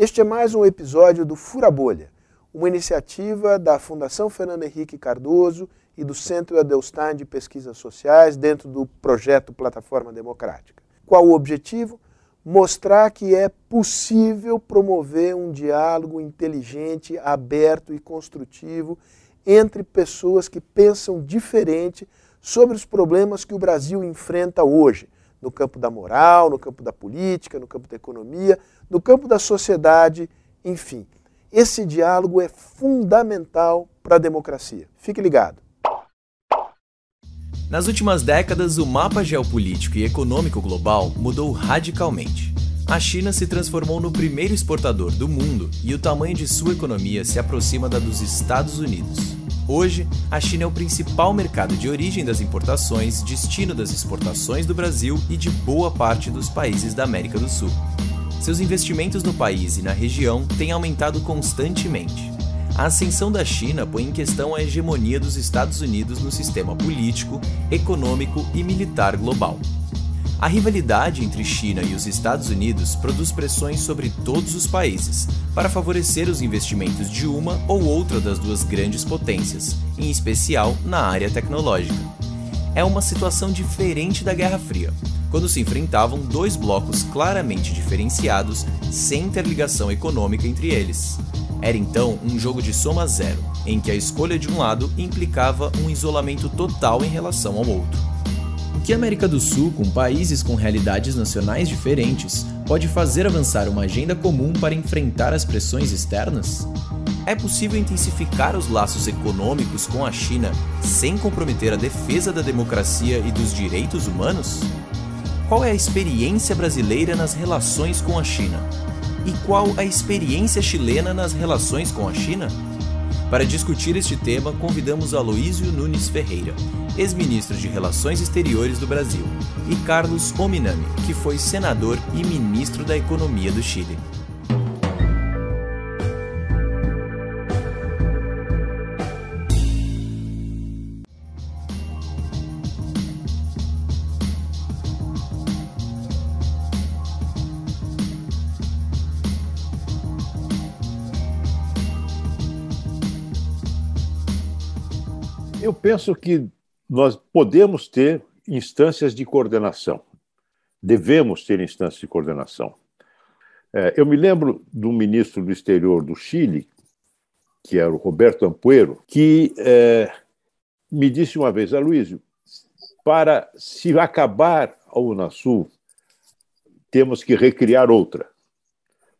Este é mais um episódio do Fura Bolha, uma iniciativa da Fundação Fernando Henrique Cardoso e do Centro Adelstan de Pesquisas Sociais dentro do projeto Plataforma Democrática. Qual o objetivo? Mostrar que é possível promover um diálogo inteligente, aberto e construtivo entre pessoas que pensam diferente sobre os problemas que o Brasil enfrenta hoje, no campo da moral, no campo da política, no campo da economia, no campo da sociedade, enfim. Esse diálogo é fundamental para a democracia. Fique ligado. Nas últimas décadas, o mapa geopolítico e econômico global mudou radicalmente. A China se transformou no primeiro exportador do mundo e o tamanho de sua economia se aproxima da dos Estados Unidos. Hoje, a China é o principal mercado de origem das importações, destino das exportações do Brasil e de boa parte dos países da América do Sul. Seus investimentos no país e na região têm aumentado constantemente. A ascensão da China põe em questão a hegemonia dos Estados Unidos no sistema político, econômico e militar global. A rivalidade entre China e os Estados Unidos produz pressões sobre todos os países para favorecer os investimentos de uma ou outra das duas grandes potências, em especial na área tecnológica. É uma situação diferente da Guerra Fria, quando se enfrentavam dois blocos claramente diferenciados, sem interligação econômica entre eles. Era então um jogo de soma zero, em que a escolha de um lado implicava um isolamento total em relação ao outro. O que a América do Sul, com países com realidades nacionais diferentes, pode fazer avançar uma agenda comum para enfrentar as pressões externas? É possível intensificar os laços econômicos com a China sem comprometer a defesa da democracia e dos direitos humanos? Qual é a experiência brasileira nas relações com a China? E qual a experiência chilena nas relações com a China? Para discutir este tema, convidamos Aloísio Nunes Ferreira, ex-ministro de Relações Exteriores do Brasil, e Carlos Ominami, que foi senador e ministro da Economia do Chile. Penso que nós podemos ter instâncias de coordenação, devemos ter instâncias de coordenação. É, eu me lembro um ministro do exterior do Chile, que era o Roberto Ampuero, que é, me disse uma vez, Aloysio, para se acabar a Unasul, temos que recriar outra,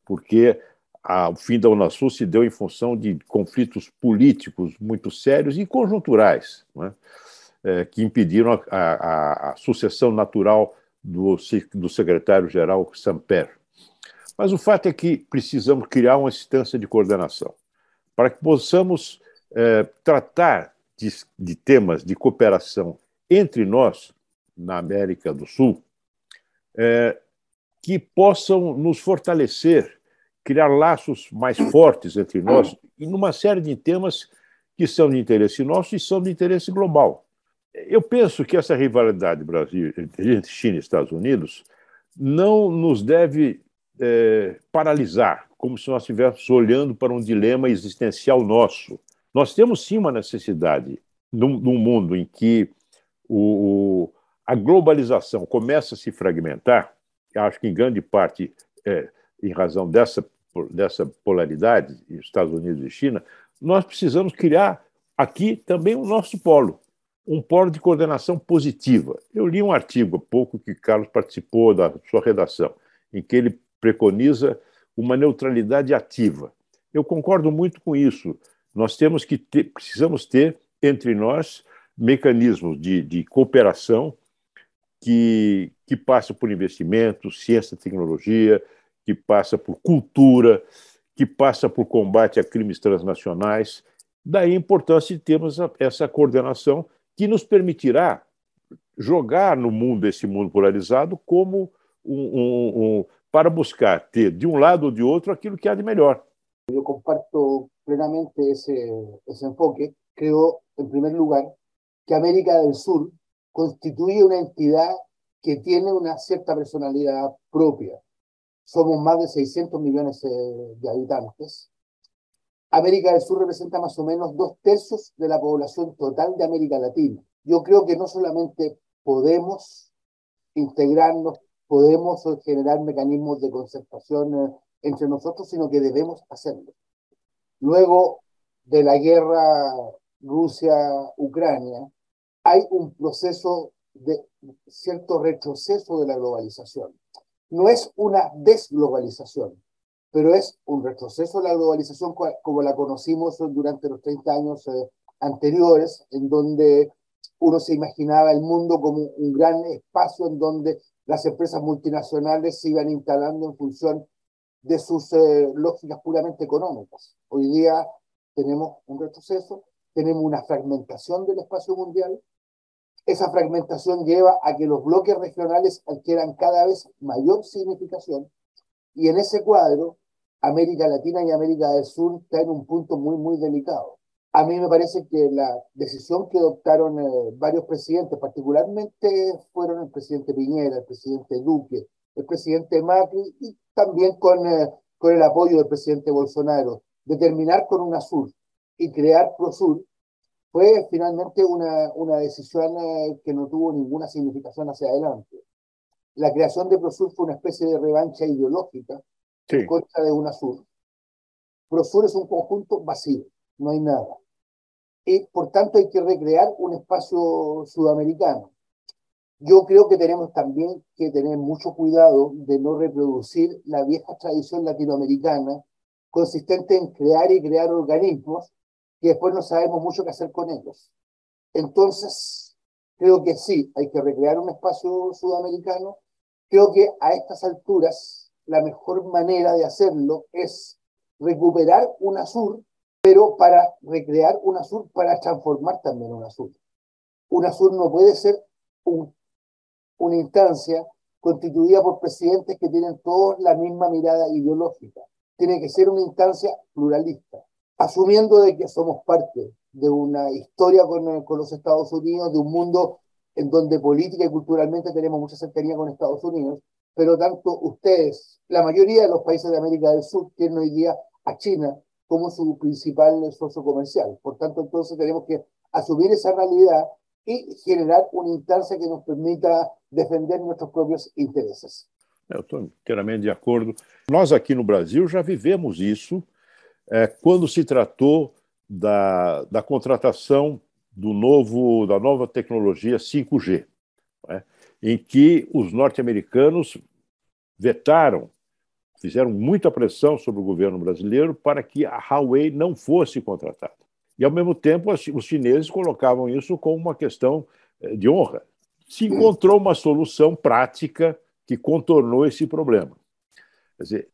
porque a, o fim da Unasul se deu em função de conflitos políticos muito sérios e conjunturais, é? É, que impediram a, a, a, sucessão natural do, do secretário-geral Samper. Mas o fato é que precisamos criar uma instância de coordenação para que possamos é, tratar de, de temas de cooperação entre nós, na América do Sul, é, que possam nos fortalecer criar laços mais fortes entre nós e numa série de temas que são de interesse nosso e são de interesse global. Eu penso que essa rivalidade Brasil China e Estados Unidos não nos deve é, paralisar, como se nós estivéssemos olhando para um dilema existencial nosso. Nós temos sim uma necessidade, num, num mundo em que o, a globalização começa a se fragmentar, acho que em grande parte é, em razão dessa dessa polaridade, Estados Unidos e China, nós precisamos criar aqui também o nosso polo, um polo de coordenação positiva. Eu li um artigo há pouco que Carlos participou da sua redação, em que ele preconiza uma neutralidade ativa. Eu concordo muito com isso. Nós temos que ter, precisamos ter entre nós mecanismos de, de cooperação que, que passam por investimento, ciência tecnologia, que passa por cultura, que passa por combate a crimes transnacionais. Daí a importância de termos essa coordenação que nos permitirá jogar no mundo, esse mundo polarizado, como um, um, um, para buscar ter, de um lado ou de outro, aquilo que há de melhor. Eu comparto plenamente esse, esse enfoque. Creo, em primeiro lugar, que a América do Sul constitui uma entidade que tem uma certa personalidade própria somos más de 600 millones eh, de habitantes. América del Sur representa más o menos dos tercios de la población total de América Latina. Yo creo que no solamente podemos integrarnos, podemos generar mecanismos de concertación eh, entre nosotros, sino que debemos hacerlo. Luego de la guerra Rusia-Ucrania, hay un proceso de cierto retroceso de la globalización. No es una desglobalización, pero es un retroceso de la globalización como la conocimos durante los 30 años eh, anteriores, en donde uno se imaginaba el mundo como un gran espacio en donde las empresas multinacionales se iban instalando en función de sus eh, lógicas puramente económicas. Hoy día tenemos un retroceso, tenemos una fragmentación del espacio mundial. Esa fragmentación lleva a que los bloques regionales adquieran cada vez mayor significación y en ese cuadro América Latina y América del Sur están en un punto muy, muy delicado. A mí me parece que la decisión que adoptaron eh, varios presidentes, particularmente fueron el presidente Piñera, el presidente Duque, el presidente Macri y también con, eh, con el apoyo del presidente Bolsonaro, de terminar con UNASUR y crear PROSUR, fue finalmente una, una decisión eh, que no tuvo ninguna significación hacia adelante. La creación de PROSUR fue una especie de revancha ideológica en contra de UNASUR. PROSUR es un conjunto vacío, no hay nada. Y por tanto hay que recrear un espacio sudamericano. Yo creo que tenemos también que tener mucho cuidado de no reproducir la vieja tradición latinoamericana consistente en crear y crear organismos que después no sabemos mucho qué hacer con ellos. Entonces, creo que sí, hay que recrear un espacio sudamericano. Creo que a estas alturas la mejor manera de hacerlo es recuperar UNASUR, pero para recrear UNASUR, para transformar también UNASUR. UNASUR no puede ser un, una instancia constituida por presidentes que tienen todos la misma mirada ideológica. Tiene que ser una instancia pluralista asumiendo de que somos parte de una historia con, con, los Estados Unidos, de un mundo en donde política y culturalmente tenemos mucha cercanía con Estados Unidos, pero tanto ustedes, la mayoría de los países de América del Sur tienen hoy día a China como su principal socio comercial. Por tanto, entonces tenemos que asumir esa realidad y generar una instancia que nos permita defender nuestros propios intereses. Eu estou inteiramente de acordo. Nós aqui no Brasil já vivemos isso é, quando se tratou da, da contratação do novo, da nova tecnologia 5G, né, em que os norte-americanos vetaram, fizeram muita pressão sobre o governo brasileiro para que a Huawei não fosse contratada. E, ao mesmo tempo, os chineses colocavam isso como uma questão é, de honra. Se encontrou uma solução prática que contornou esse problema. Quer dizer,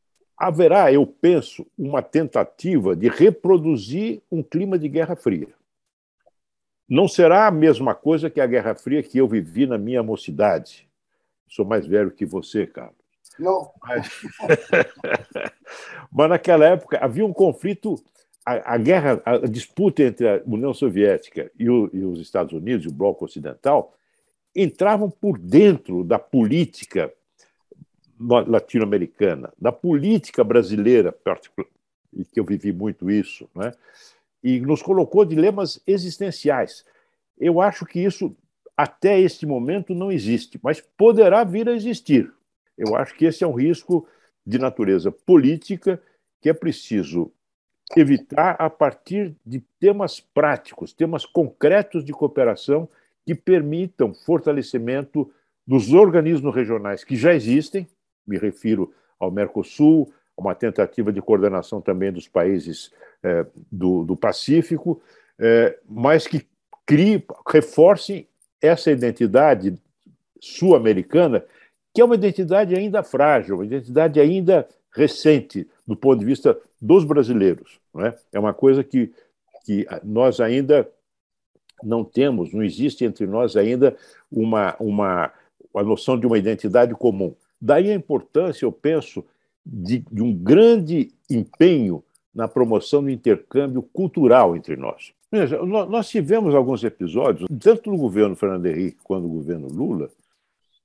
haverá, eu penso, uma tentativa de reproduzir um clima de Guerra Fria. Não será a mesma coisa que a Guerra Fria que eu vivi na minha mocidade. Sou mais velho que você, Carlos. Não. Mas, Mas naquela época havia um conflito, a, a, guerra, a disputa entre a União Soviética e, o, e os Estados Unidos, o Bloco Ocidental, entravam por dentro da política latino-americana, da política brasileira, e que eu vivi muito isso, né? e nos colocou dilemas existenciais. Eu acho que isso, até este momento, não existe, mas poderá vir a existir. Eu acho que esse é um risco de natureza política que é preciso evitar a partir de temas práticos, temas concretos de cooperação que permitam fortalecimento dos organismos regionais que já existem, me refiro ao Mercosul, uma tentativa de coordenação também dos países é, do, do, Pacífico, é, mas que crie, reforcem essa identidade sul-americana, que é uma identidade ainda frágil, uma identidade ainda recente do ponto de vista dos brasileiros. Não é? é uma coisa que, que nós ainda não temos, não existe entre nós ainda uma, uma, a noção de uma identidade comum. Daí a importância, eu penso, de, de um grande empenho na promoção do intercâmbio cultural entre nós. Veja, nós tivemos alguns episódios, tanto no governo Fernando Henrique quanto no governo Lula,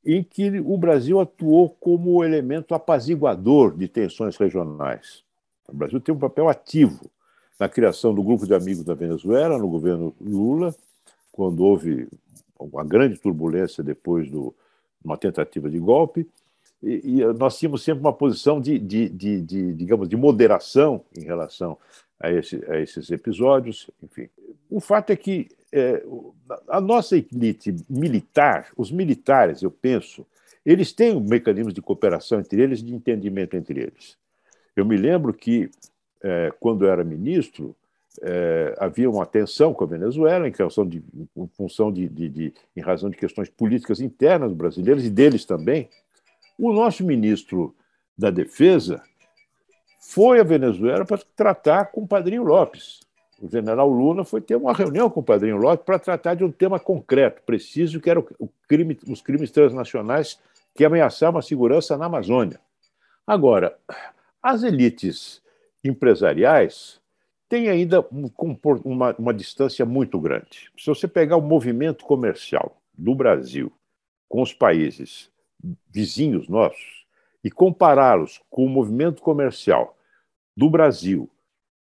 em que o Brasil atuou como elemento apaziguador de tensões regionais. O Brasil tem um papel ativo na criação do grupo de amigos da Venezuela, no governo Lula, quando houve uma grande turbulência depois de uma tentativa de golpe, e, e, nós tínhamos sempre uma posição de, de, de, de, digamos, de moderação em relação a, esse, a esses episódios. Enfim, o fato é que é, a nossa elite militar, os militares, eu penso, eles têm um mecanismo de cooperação entre eles, de entendimento entre eles. Eu me lembro que, é, quando eu era ministro, é, havia uma tensão com a Venezuela em, função de, em função de, de, de, em razão de questões políticas internas brasileiras e deles também. O nosso ministro da Defesa foi à Venezuela para tratar com o Padrinho Lopes. O general Lula foi ter uma reunião com o Padrinho Lopes para tratar de um tema concreto, preciso, que era o crime, os crimes transnacionais que ameaçavam a segurança na Amazônia. Agora, as elites empresariais têm ainda uma, uma distância muito grande. Se você pegar o movimento comercial do Brasil com os países vizinhos nossos e compará-los com o movimento comercial do Brasil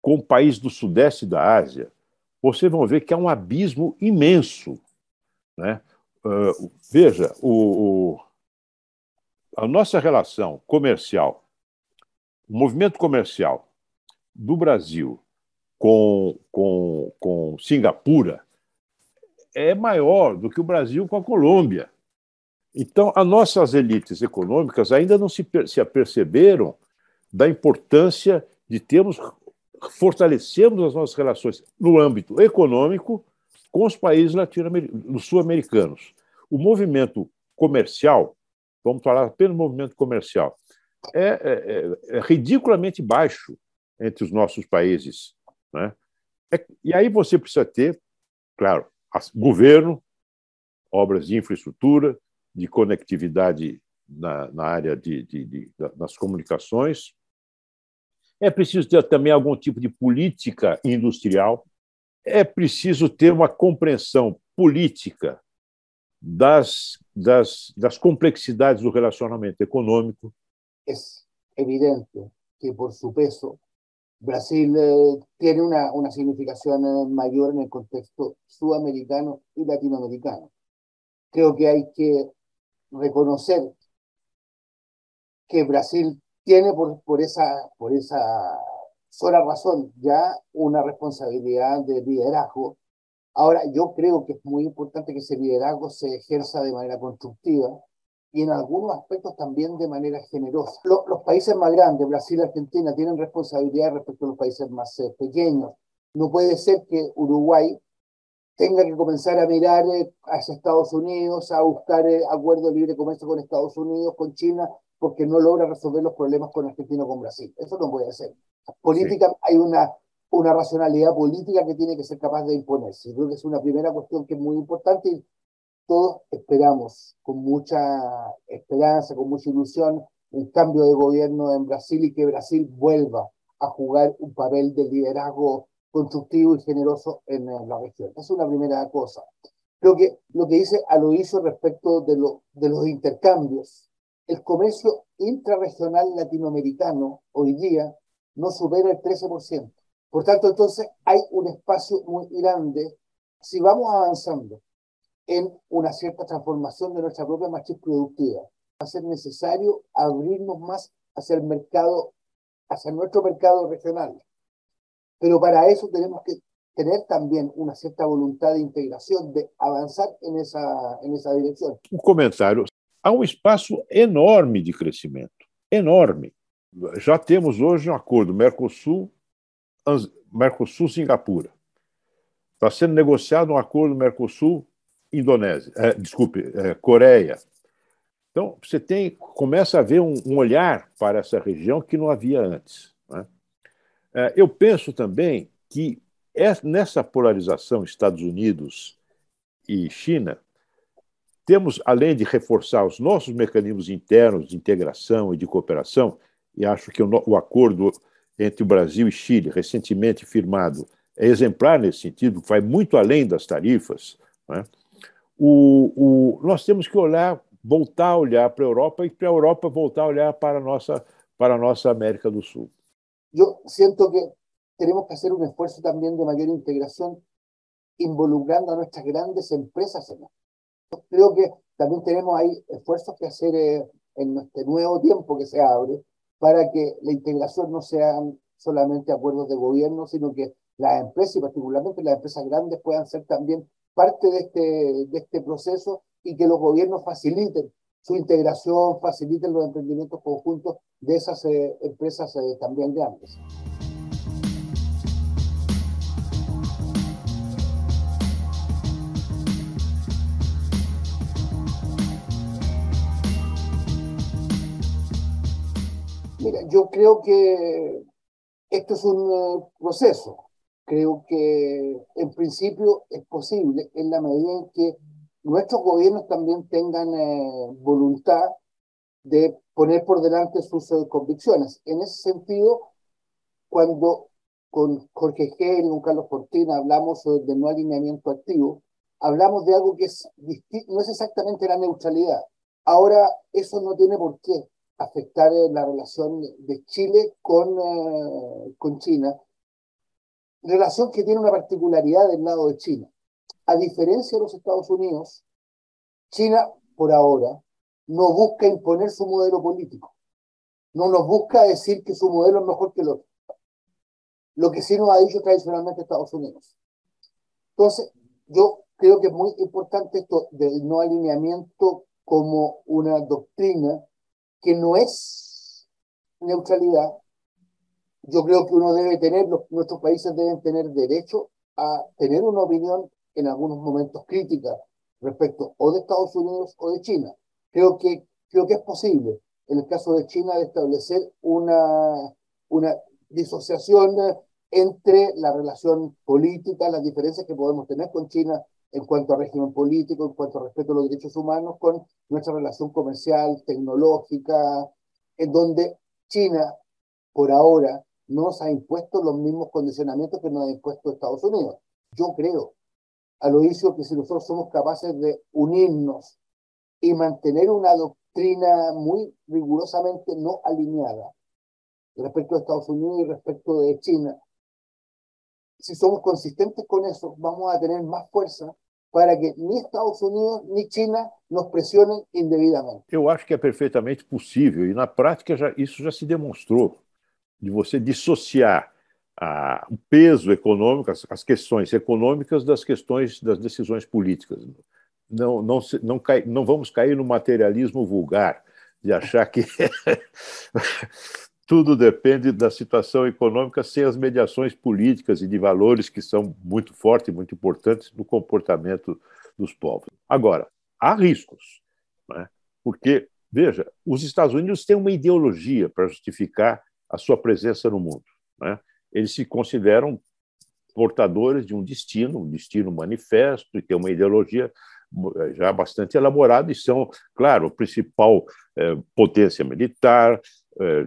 com o país do sudeste da Ásia, vocês vão ver que há um abismo imenso. Né? Uh, veja, o, o, a nossa relação comercial, o movimento comercial do Brasil com, com, com Singapura é maior do que o Brasil com a Colômbia. Então, as nossas elites econômicas ainda não se, se aperceberam da importância de termos fortalecemos as nossas relações no âmbito econômico com os países sul-americanos. O movimento comercial, vamos falar apenas do movimento comercial, é, é, é, é ridiculamente baixo entre os nossos países. Né? É, e aí você precisa ter, claro, governo, obras de infraestrutura, de conectividade na, na área de, de, de, das comunicações. É preciso ter também algum tipo de política industrial. É preciso ter uma compreensão política das, das, das complexidades do relacionamento econômico. É evidente que, por su peso, Brasil eh, tiene una, una significación eh, mayor en el contexto sudamericano y latinoamericano. Creo que hay que reconocer que Brasil tiene por, por, esa, por esa sola razón ya una responsabilidad de liderazgo. Ahora, yo creo que es muy importante que ese liderazgo se ejerza de manera constructiva y en algunos aspectos también de manera generosa. Los, países más grandes, Brasil Argentina, tienen responsabilidad respecto a los países más eh, pequeños. No puede ser que Uruguay tenga que comenzar a mirar eh, hacia Estados Unidos, a buscar eh, acuerdos de libre comercio con Estados Unidos, con China, porque no logra resolver los problemas con Argentina o con Brasil. Eso no puede ser. Política, sí. hay una, una racionalidad política que tiene que ser capaz de imponerse. Creo que es una primera cuestión que es muy importante y todos esperamos con mucha esperanza, con mucha ilusión, un cambio de gobierno en Brasil y que Brasil vuelva a jugar un papel de liderazgo constructivo y generoso en la región. Es una primera cosa. Creo que lo que dice Aloisio respecto de, lo, de los intercambios, el comercio intrarregional latinoamericano hoy día no supera el 13%. Por tanto, entonces hay un espacio muy grande. Si vamos avanzando en una cierta transformación de nuestra propia matriz productiva, va a ser necesario abrirnos más hacia el mercado, hacia nuestro mercado regional. Pero para eso tenemos que tener también una cierta voluntad de integración, de avanzar en esa, en esa dirección. Um comentário. Há um espaço enorme de crescimento, enorme. Já temos hoje um acordo Mercosul, Mercosul-Singapura. Está sendo negociado um acordo Mercosul-Indonésia, é, desculpe, é, Coreia. Então, você tem, começa a haver um, um olhar para essa região que não havia antes. É, eu penso também que nessa polarização Estados Unidos e China, temos, além de reforçar os nossos mecanismos internos de integração e de cooperação, e acho que o, acordo entre o Brasil e Chile, recentemente firmado, é exemplar nesse sentido, vai muito além das tarifas. Né? O, o, nós temos que olhar voltar a olhar para a Europa e para a Europa voltar a olhar para a nossa, para a nossa América do Sul. Eu sinto que temos que fazer um esforço também de maior integração, involucrando a nossas grandes empresas en Creo que también tenemos ahí esfuerzos que hacer eh, en este nuevo tiempo que se abre para que la integración no sean solamente acuerdos de gobierno, sino que las empresas y particularmente las empresas grandes puedan ser también parte de este, de este proceso y que los gobiernos faciliten su integración, faciliten los emprendimientos conjuntos de esas eh, empresas eh, también grandes. Mira, yo creo que esto es un eh, proceso. Creo que en principio es posible en la medida en que nuestros gobiernos también tengan eh, voluntad de poner por delante sus eh, convicciones. En ese sentido, cuando con Jorge G. con Carlos Cortina hablamos de no alineamiento activo, hablamos de algo que es no es exactamente la neutralidad. Ahora, eso no tiene por qué afectar eh, la relación de Chile con, eh, con China, relación que tiene una particularidad del lado de China. A diferencia de los Estados Unidos, China, por ahora, no busca imponer su modelo político. No nos busca decir que su modelo es mejor que el otro. Lo que sí nos ha dicho tradicionalmente Estados Unidos. Entonces, yo creo que es muy importante esto del no alineamiento como una doctrina que no es neutralidad, yo creo que uno debe tener, nuestros países deben tener derecho a tener una opinión en algunos momentos crítica respecto o de Estados Unidos o de China. Creo que, creo que es posible, en el caso de China, establecer una, una disociación entre la relación política, las diferencias que podemos tener con China en cuanto a régimen político, en cuanto a respeto a los derechos humanos, con nuestra relación comercial, tecnológica, en donde China, por ahora, nos ha impuesto los mismos condicionamientos que nos ha impuesto Estados Unidos. Yo creo, a lo que si nosotros somos capaces de unirnos y mantener una doctrina muy rigurosamente no alineada respecto a Estados Unidos y respecto de China, si somos consistentes con eso, vamos a tener más fuerza para que nem Estados Unidos nem China nos pressionem indevidamente. Eu acho que é perfeitamente possível e na prática já, isso já se demonstrou de você dissociar a, o peso econômico, as, as, questões econômicas das questões das decisões políticas. Não, não, não, cai, não vamos cair no materialismo vulgar de achar que tudo depende da situação econômica sem as mediações políticas e de valores que são muito fortes muito importantes no comportamento dos povos. Agora, há riscos, né? porque, veja, os Estados Unidos têm uma ideologia para justificar a sua presença no mundo. Né? Eles se consideram portadores de um destino, um destino manifesto, e têm uma ideologia eh, já bastante elaborada e são, claro, a principal eh, potência militar, eh,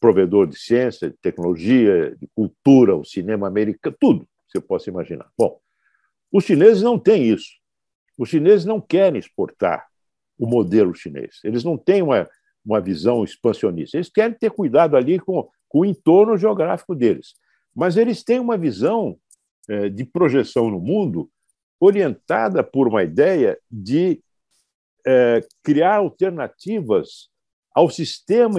provedor de ciência, de tecnologia, de cultura, o cinema americano, tudo que você possa imaginar. Bom, os chineses não têm isso. Os chineses não querem exportar o modelo chinês. Eles não têm uma, uma visão expansionista. Eles querem ter cuidado ali com, com o entorno geográfico deles. Mas eles têm uma visão é, de projeção no mundo orientada por uma ideia de é, criar alternativas ao sistema,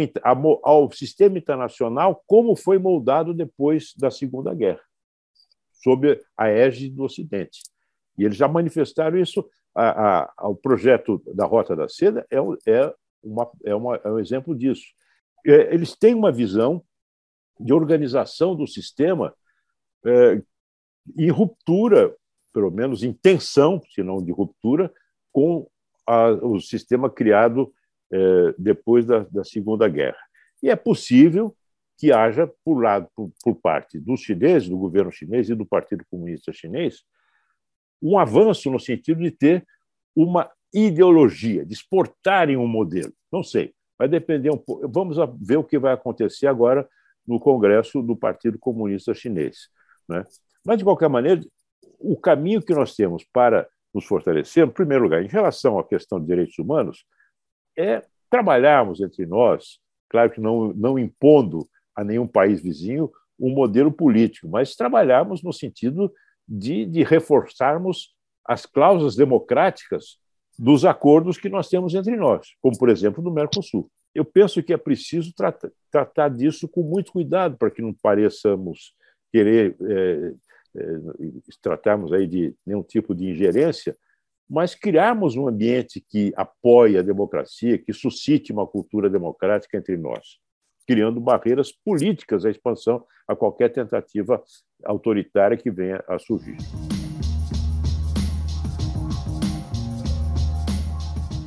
ao sistema internacional como foi moldado depois da Segunda Guerra, sob a égide do Ocidente. E eles já manifestaram isso. O projeto da Rota da Seda é, é, uma, é, uma, é um exemplo disso. É, eles têm uma visão de organização do sistema é, em ruptura, pelo menos em tensão, se não de ruptura, com a, o sistema criado é, depois da, da, Segunda Guerra. E é possível que haja, por, lado, por, por parte dos chineses, do governo chinês e do Partido Comunista Chinês, um avanço no sentido de ter uma ideologia, de exportarem um modelo. Não sei, vai depender um pouco. Vamos ver o que vai acontecer agora no Congresso do Partido Comunista Chinês. Né? Mas, de qualquer maneira, o caminho que nós temos para nos fortalecer, em primeiro lugar, em relação à questão de direitos humanos, é trabalharmos entre nós, claro que não, não impondo a nenhum país vizinho um modelo político, mas trabalharmos no sentido de, de reforçarmos as cláusulas democráticas dos acordos que nós temos entre nós, como, por exemplo, no Mercosul. Eu penso que é preciso tratar, tratar disso com muito cuidado para que não pareçamos querer é, é, tratarmos aí de nenhum tipo de ingerência, mas criarmos um ambiente que apoie a democracia, que suscite uma cultura democrática entre nós, criando barreiras políticas à expansão a qualquer tentativa autoritária que venha a surgir.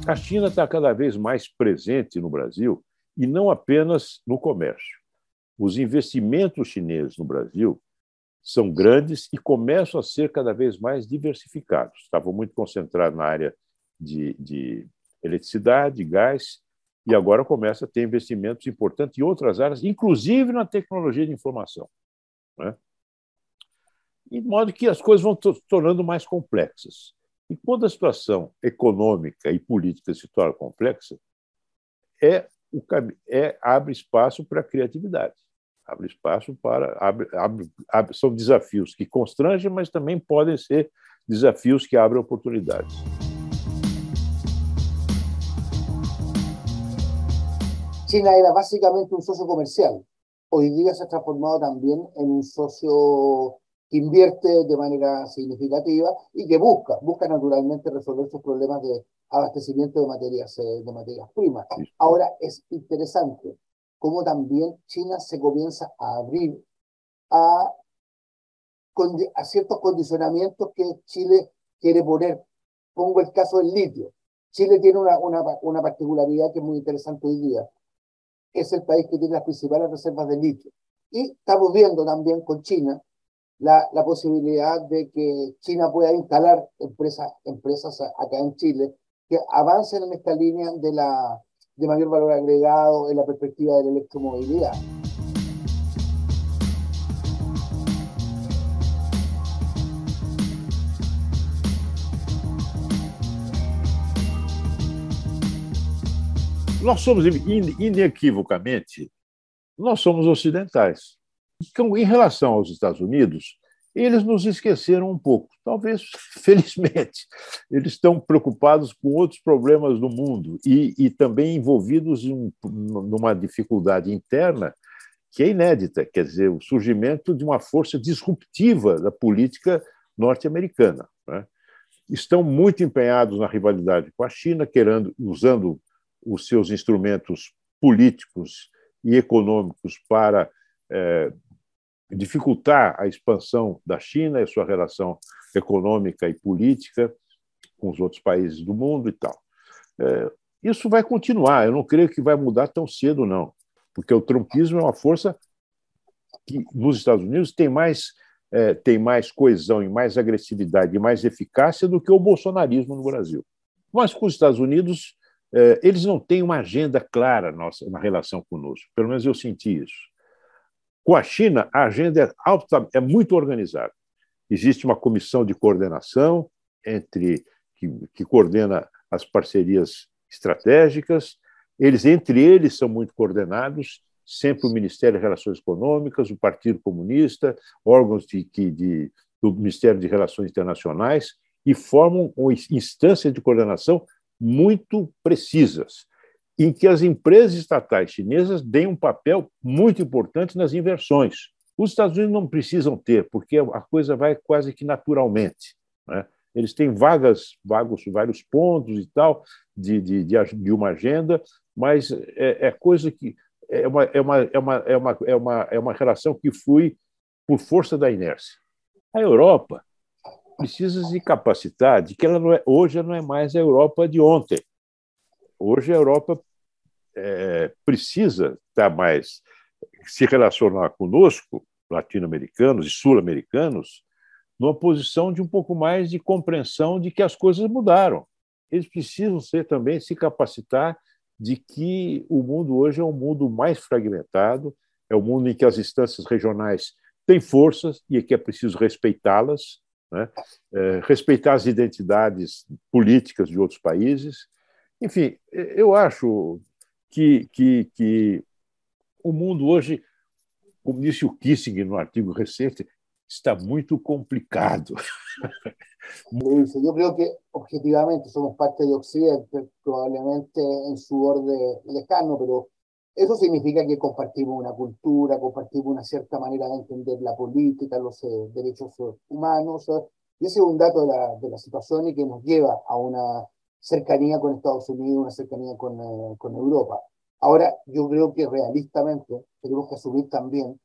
A China está cada vez mais presente no Brasil e não apenas no comércio. Os investimentos chineses no Brasil são grandes e começam a ser cada vez mais diversificados. Estavam muito concentrados na área de, de eletricidade, gás, e agora começa a ter investimentos importantes em outras áreas, inclusive na tecnologia de informação. Né? De modo que as coisas vão se tornando mais complexas. E quando a situação econômica e política se torna complexa, é, o, é abre espaço para a criatividade abre espaço para. Abre, abre, abre, são desafios que constrangem, mas também podem ser desafios que abrem oportunidades. China era básicamente un socio comercial. Hoy día se ha transformado también en un socio invierte de manera significativa y que busca, busca naturalmente resolver sus problemas de abastecimiento de materias, eh, de materias primas. Ahora es interesante como también China se comienza a abrir a, a ciertos condicionamientos que Chile quiere poner. Pongo el caso del litio. Chile tiene una, una, una particularidad que es muy interesante hoy día. Es el país que tiene las principales reservas de litio. Y estamos viendo también con China la, la, posibilidad de que China pueda instalar empresas, empresas acá en Chile que avancen en esta línea de la, de mayor valor agregado en la perspectiva de la electromovilidad. Nós somos, inequivocamente, nós somos ocidentais. Então, em relação aos Estados Unidos, eles nos esqueceram um pouco, talvez felizmente. Eles estão preocupados com outros problemas do mundo e, e também envolvidos em, numa dificuldade interna que é inédita, quer dizer, o surgimento de uma força disruptiva da política norte-americana. Né? Estão muito empenhados na rivalidade com a China, querendo, usando os seus instrumentos políticos e econômicos para é, dificultar a expansão da China e sua relação econômica e política com os outros países do mundo e tal. É, isso vai continuar, eu não creio que vai mudar tão cedo, não, porque o trumpismo é uma força que nos Estados Unidos tem mais, é, tem mais coesão e mais agressividade e mais eficácia do que o bolsonarismo no Brasil. Mas com os Estados Unidos, é, eles não têm uma agenda clara nossa, na relação conosco, pelo menos eu senti isso. Com a China, a agenda é, alta, é muito organizada. Existe uma comissão de coordenação entre que, que coordena as parcerias estratégicas. Eles entre eles são muito coordenados. Sempre o Ministério de Relações Econômicas, o Partido Comunista, órgãos de, de, do Ministério de Relações Internacionais e formam instâncias de coordenação muito precisas em que as empresas estatais chinesas deem um papel muito importante nas inversões. Os Estados Unidos não precisam ter, porque a coisa vai quase que naturalmente. Né? Eles têm vagas, vagos, vários pontos e tal de, de, de uma agenda, mas é, é, coisa que é uma, é, uma, é, uma, é, uma, é, uma, é uma relação que flui por força da inércia. A Europa precisa se capacitar de que ela não é, hoje não é mais a Europa de ontem. Hoje a Europa é, precisa estar mais se relacionar conosco, latino-americanos e sul-americanos, numa posição de um pouco mais de compreensão de que as coisas mudaram. Eles precisam ser também se capacitar de que o mundo hoje é um mundo mais fragmentado, é um mundo em que as instâncias regionais têm forças e que é preciso respeitá-las, né? é, respeitar as identidades políticas de outros países Enfim, eu acho que, que, que o mundo hoje, como disse o Kissinger no artigo recente, está muito complicado. Luis, yo creo que objetivamente somos parte de Occidente, probablemente en su orden lejano, pero eso significa que compartimos una cultura, compartimos una cierta manera de entender la política, los eh, derechos humanos, y ese es un dato de la, de la, situación y que nos lleva a una cercanía con Estados Unidos, una cercanía con, eh, con Europa. Ahora, yo creo que realistamente tenemos que asumir también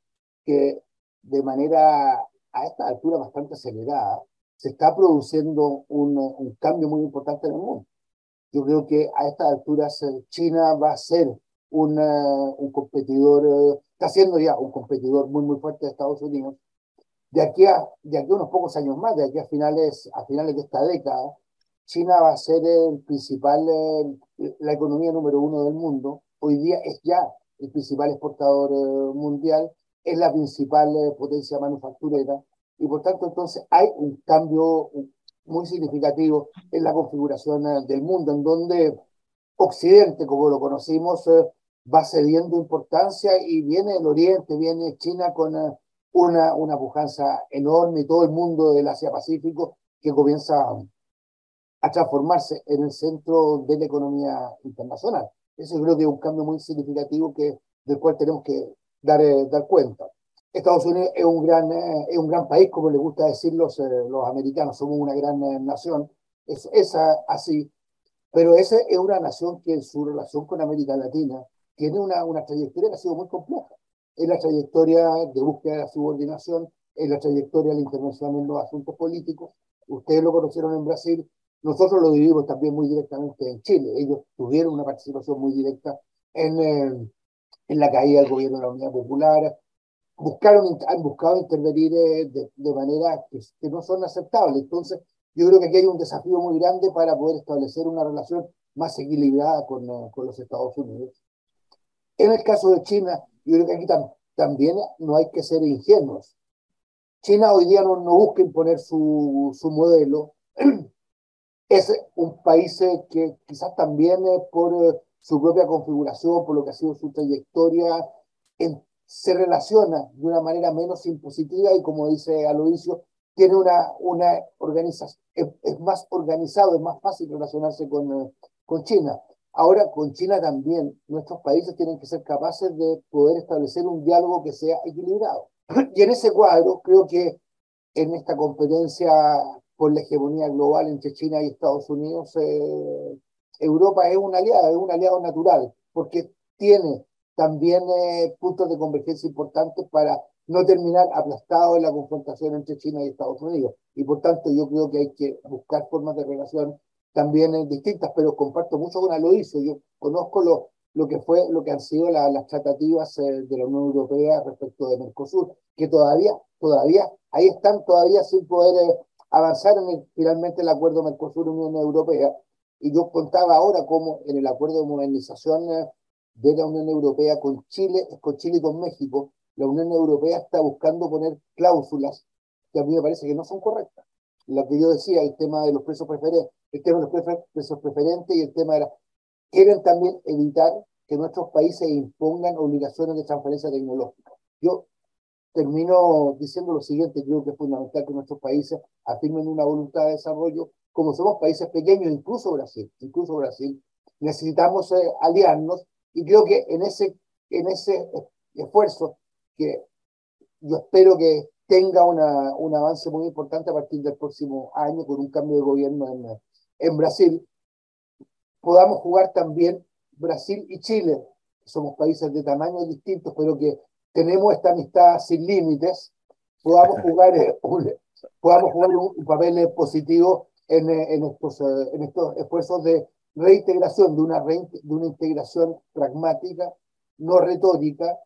que de manera a esta altura bastante acelerada, se está produciendo un, un, cambio muy importante en el mundo. Yo creo que a estas alturas eh, China va a ser un, un competidor, eh, está siendo ya un competidor muy, muy fuerte de Estados Unidos. De aquí, a, de aquí a unos pocos años más, de aquí a finales, a finales de esta década, China va a ser el principal, eh, la economía número uno del mundo. Hoy día es ya el principal exportador mundial es la principal eh, potencia manufacturera y por tanto entonces hay un cambio muy significativo en la configuración eh, del mundo, en donde Occidente, como lo conocimos, eh, va cediendo importancia y viene el Oriente, viene China con una, una pujanza enorme y todo el mundo del Asia-Pacífico que comienza a transformarse en el centro de la economía internacional. Eso creo que es un cambio muy significativo que, del cual tenemos que dar, eh, dar cuenta. Estados Unidos es un gran, eh, es un gran país, como les gusta decir los, eh, los americanos, somos una gran nación, es, es así, pero esa es una nación que en su relación con América Latina tiene una, una trayectoria que ha sido muy compleja. Es la trayectoria de búsqueda de la subordinación, es la trayectoria de la intervención en los asuntos políticos. Ustedes lo conocieron en Brasil, nosotros lo vivimos también muy directamente en Chile. Ellos tuvieron una participación muy directa en, en la caída del gobierno de la Unidad Popular, buscaron, han buscado intervenir eh, de, de manera que, que, no son aceptables. Entonces, yo creo que aquí hay un desafío muy grande para poder establecer una relación más equilibrada con, uh, con los Estados Unidos. En el caso de China, yo creo que aquí tam, también no hay que ser ingenuos. China hoy día no, no busca imponer su, su modelo. es un país eh, que quizás también eh, por su propia configuración, por lo que ha sido su trayectoria, en, se relaciona de una manera menos impositiva y como dice Aloisio, tiene una, una organización, es, es, más organizado, es más fácil relacionarse con, con China. Ahora, con China también, nuestros países tienen que ser capaces de poder establecer un diálogo que sea equilibrado. Y en ese cuadro, creo que en esta competencia por la hegemonía global entre China y Estados Unidos, eh, Europa es un aliado, es un aliado natural, porque tiene también eh, puntos de convergencia importantes para no terminar aplastado en la confrontación entre China y Estados Unidos. Y por tanto yo creo que hay que buscar formas de relación también eh, distintas, pero comparto mucho con Aloisio. Yo conozco lo, lo que fue, lo que han sido la, las tratativas eh, de la Unión Europea respecto de Mercosur, que todavía, todavía, ahí están todavía sin poder eh, avanzar en el, finalmente el acuerdo Mercosur-Unión Europea y yo contaba ahora cómo en el acuerdo de modernización eh, de la Unión Europea con Chile, con Chile y con México, la Unión Europea está buscando poner cláusulas que a mí me parece que no son correctas. Lo que yo decía, el tema de los precios preferentes, el tema de los precios preferentes y el tema de la... Quieren también evitar que nuestros países impongan obligaciones de transferencia tecnológica. Yo termino diciendo lo siguiente, creo que es fundamental que nuestros países afirmen una voluntad de desarrollo como somos países pequeños, incluso Brasil, incluso Brasil, necesitamos eh, aliarnos. Y creo que en ese, en ese esfuerzo que yo espero que tenga una, un avance muy importante a partir del próximo año con un cambio de gobierno en, en Brasil, podamos jugar también Brasil y Chile, somos países de tamaños distintos, pero que tenemos esta amistad sin límites, podamos jugar, eh, un, podamos jugar un, un papel positivo en, en, estos, eh, en estos esfuerzos de reintegración, de una, de una integración pragmática, no retórica,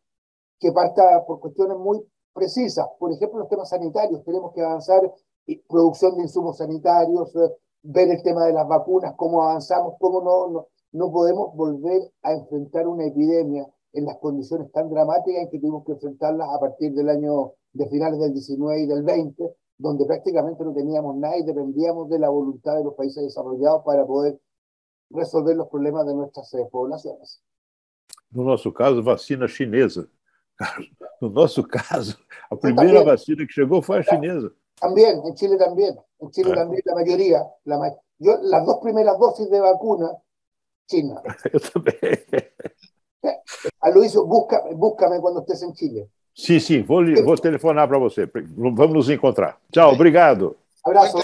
que parta por cuestiones muy precisas. Por ejemplo, los temas sanitarios. Tenemos que avanzar producción de insumos sanitarios, eh, ver el tema de las vacunas, cómo avanzamos, cómo no, no, no podemos volver a enfrentar una epidemia en las condiciones tan dramáticas en que tuvimos que enfrentarlas a partir del año de finales del 19 y del 20, donde prácticamente no teníamos nada y dependíamos de la voluntad de los países desarrollados para poder resolver los problemas de nuestras eh, poblaciones. No nosso caso, vacina chinesa. No nosso caso, a primeira vacina que chegou foi a chinesa. También, en Chile también. En Chile Ah. también la mayoría. La yo, las dos primeras dosis de vacuna, China. Eu também. Aloysio, busca, búscame cuando estés en Chile. Sim, sim, vou, vou telefonar para você. Vamos nos encontrar. Tchau, obrigado. Abrazo.